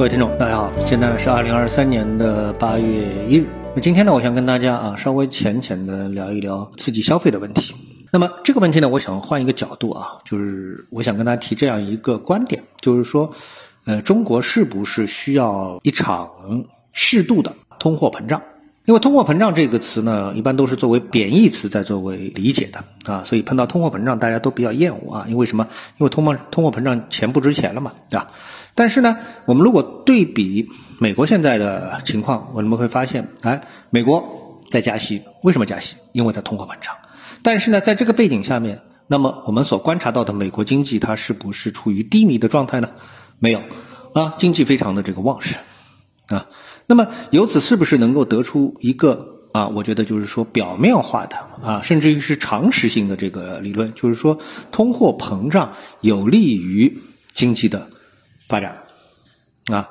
各位听众，大家好，现在是二零二三年的八月一日。那今天呢，我想跟大家啊稍微浅浅的聊一聊刺激消费的问题。那么这个问题呢，我想换一个角度啊，就是我想跟大家提这样一个观点，就是说，呃，中国是不是需要一场适度的通货膨胀？因为通货膨胀这个词呢，一般都是作为贬义词在作为理解的啊，所以碰到通货膨胀，大家都比较厌恶啊。因为什么？因为通货通货膨胀钱不值钱了嘛，对吧？但是呢，我们如果对比美国现在的情况，我们会发现，哎，美国在加息，为什么加息？因为在通货膨胀。但是呢，在这个背景下面，那么我们所观察到的美国经济，它是不是处于低迷的状态呢？没有啊，经济非常的这个旺盛啊。那么由此是不是能够得出一个啊？我觉得就是说表面化的啊，甚至于是常识性的这个理论，就是说通货膨胀有利于经济的发展啊。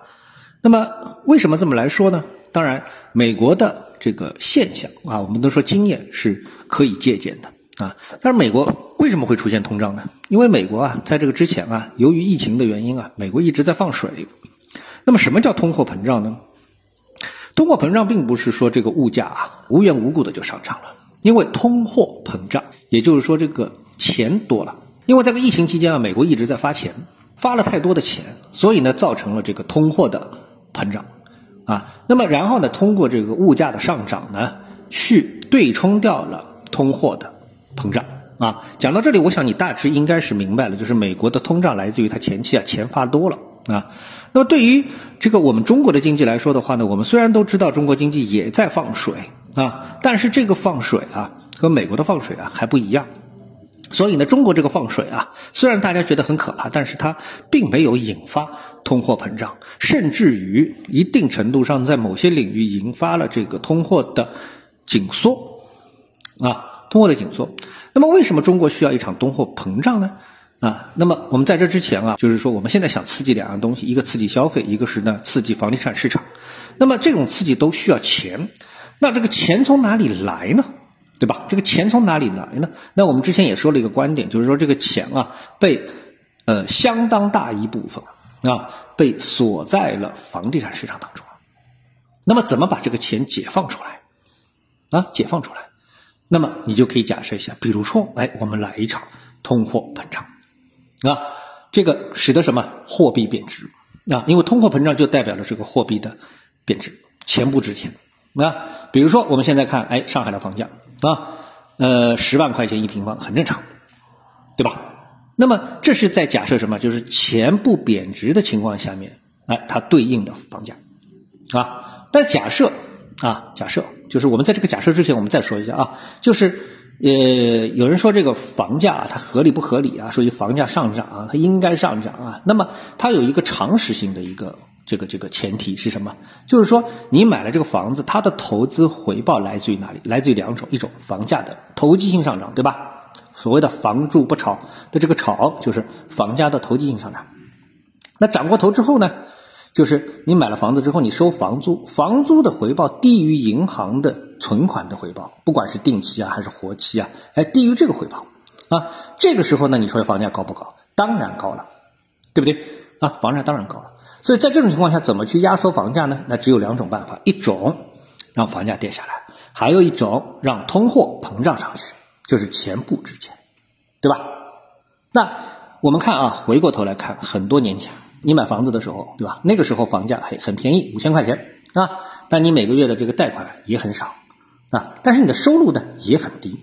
那么为什么这么来说呢？当然，美国的这个现象啊，我们都说经验是可以借鉴的啊。但是美国为什么会出现通胀呢？因为美国啊，在这个之前啊，由于疫情的原因啊，美国一直在放水。那么什么叫通货膨胀呢？通货膨胀并不是说这个物价啊无缘无故的就上涨了，因为通货膨胀，也就是说这个钱多了，因为这个疫情期间啊，美国一直在发钱，发了太多的钱，所以呢造成了这个通货的膨胀，啊，那么然后呢通过这个物价的上涨呢，去对冲掉了通货的膨胀，啊，讲到这里，我想你大致应该是明白了，就是美国的通胀来自于它前期啊钱发多了。啊，那么对于这个我们中国的经济来说的话呢，我们虽然都知道中国经济也在放水啊，但是这个放水啊和美国的放水啊还不一样。所以呢，中国这个放水啊，虽然大家觉得很可怕，但是它并没有引发通货膨胀，甚至于一定程度上在某些领域引发了这个通货的紧缩啊，通货的紧缩。那么为什么中国需要一场通货膨胀呢？啊，那么我们在这之前啊，就是说我们现在想刺激两样东西，一个刺激消费，一个是呢刺激房地产市场。那么这种刺激都需要钱，那这个钱从哪里来呢？对吧？这个钱从哪里来呢？那我们之前也说了一个观点，就是说这个钱啊被呃相当大一部分啊被锁在了房地产市场当中。那么怎么把这个钱解放出来啊？解放出来，那么你就可以假设一下，比如说，哎，我们来一场通货。啊，这个使得什么货币贬值啊？因为通货膨胀就代表了这个货币的贬值，钱不值钱。啊，比如说我们现在看，哎，上海的房价啊，呃，十万块钱一平方很正常，对吧？那么这是在假设什么？就是钱不贬值的情况下面，哎，它对应的房价啊。但假设啊，假设就是我们在这个假设之前，我们再说一下啊，就是。呃，有人说这个房价它合理不合理啊？属于房价上涨啊，它应该上涨啊。那么它有一个常识性的一个这个这个前提是什么？就是说你买了这个房子，它的投资回报来自于哪里？来自于两种，一种房价的投机性上涨，对吧？所谓的房住不炒的这个炒，就是房价的投机性上涨。那涨过头之后呢？就是你买了房子之后，你收房租，房租的回报低于银行的存款的回报，不管是定期啊还是活期啊，哎，低于这个回报啊，这个时候呢，你说房价高不高？当然高了，对不对？啊，房价当然高了。所以在这种情况下，怎么去压缩房价呢？那只有两种办法：一种让房价跌下来，还有一种让通货膨胀上去，就是钱不值钱，对吧？那我们看啊，回过头来看，很多年前。你买房子的时候，对吧？那个时候房价很很便宜，五千块钱啊，但你每个月的这个贷款也很少啊，但是你的收入呢也很低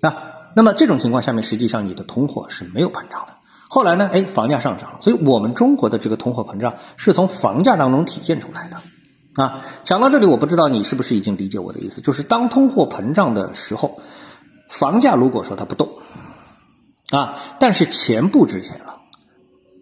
啊。那么这种情况下面，实际上你的通货是没有膨胀的。后来呢，哎，房价上涨了，所以我们中国的这个通货膨胀是从房价当中体现出来的啊。讲到这里，我不知道你是不是已经理解我的意思，就是当通货膨胀的时候，房价如果说它不动啊，但是钱不值钱了。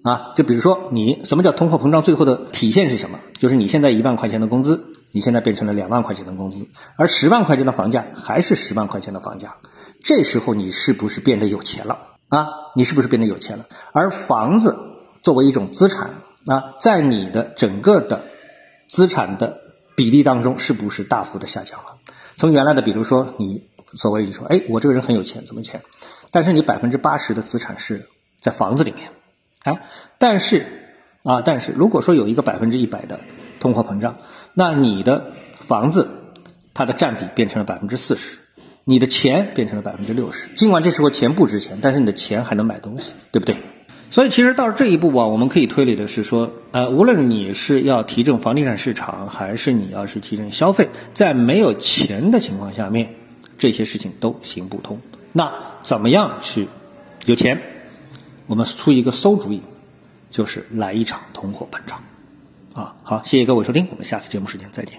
啊，就比如说你什么叫通货膨胀？最后的体现是什么？就是你现在一万块钱的工资，你现在变成了两万块钱的工资，而十万块钱的房价还是十万块钱的房价。这时候你是不是变得有钱了？啊，你是不是变得有钱了？而房子作为一种资产啊，在你的整个的资产的比例当中，是不是大幅的下降了？从原来的，比如说你所谓就说，哎，我这个人很有钱，怎么钱？但是你百分之八十的资产是在房子里面。哎，但是啊。但是如果说有一个百分之一百的通货膨胀，那你的房子它的占比变成了百分之四十，你的钱变成了百分之六十。尽管这时候钱不值钱，但是你的钱还能买东西，对不对？所以其实到了这一步啊，我们可以推理的是说，呃，无论你是要提振房地产市场，还是你要是提振消费，在没有钱的情况下面，这些事情都行不通。那怎么样去有钱？我们出一个馊主意，就是来一场通货膨胀。啊，好，谢谢各位收听，我们下次节目时间再见。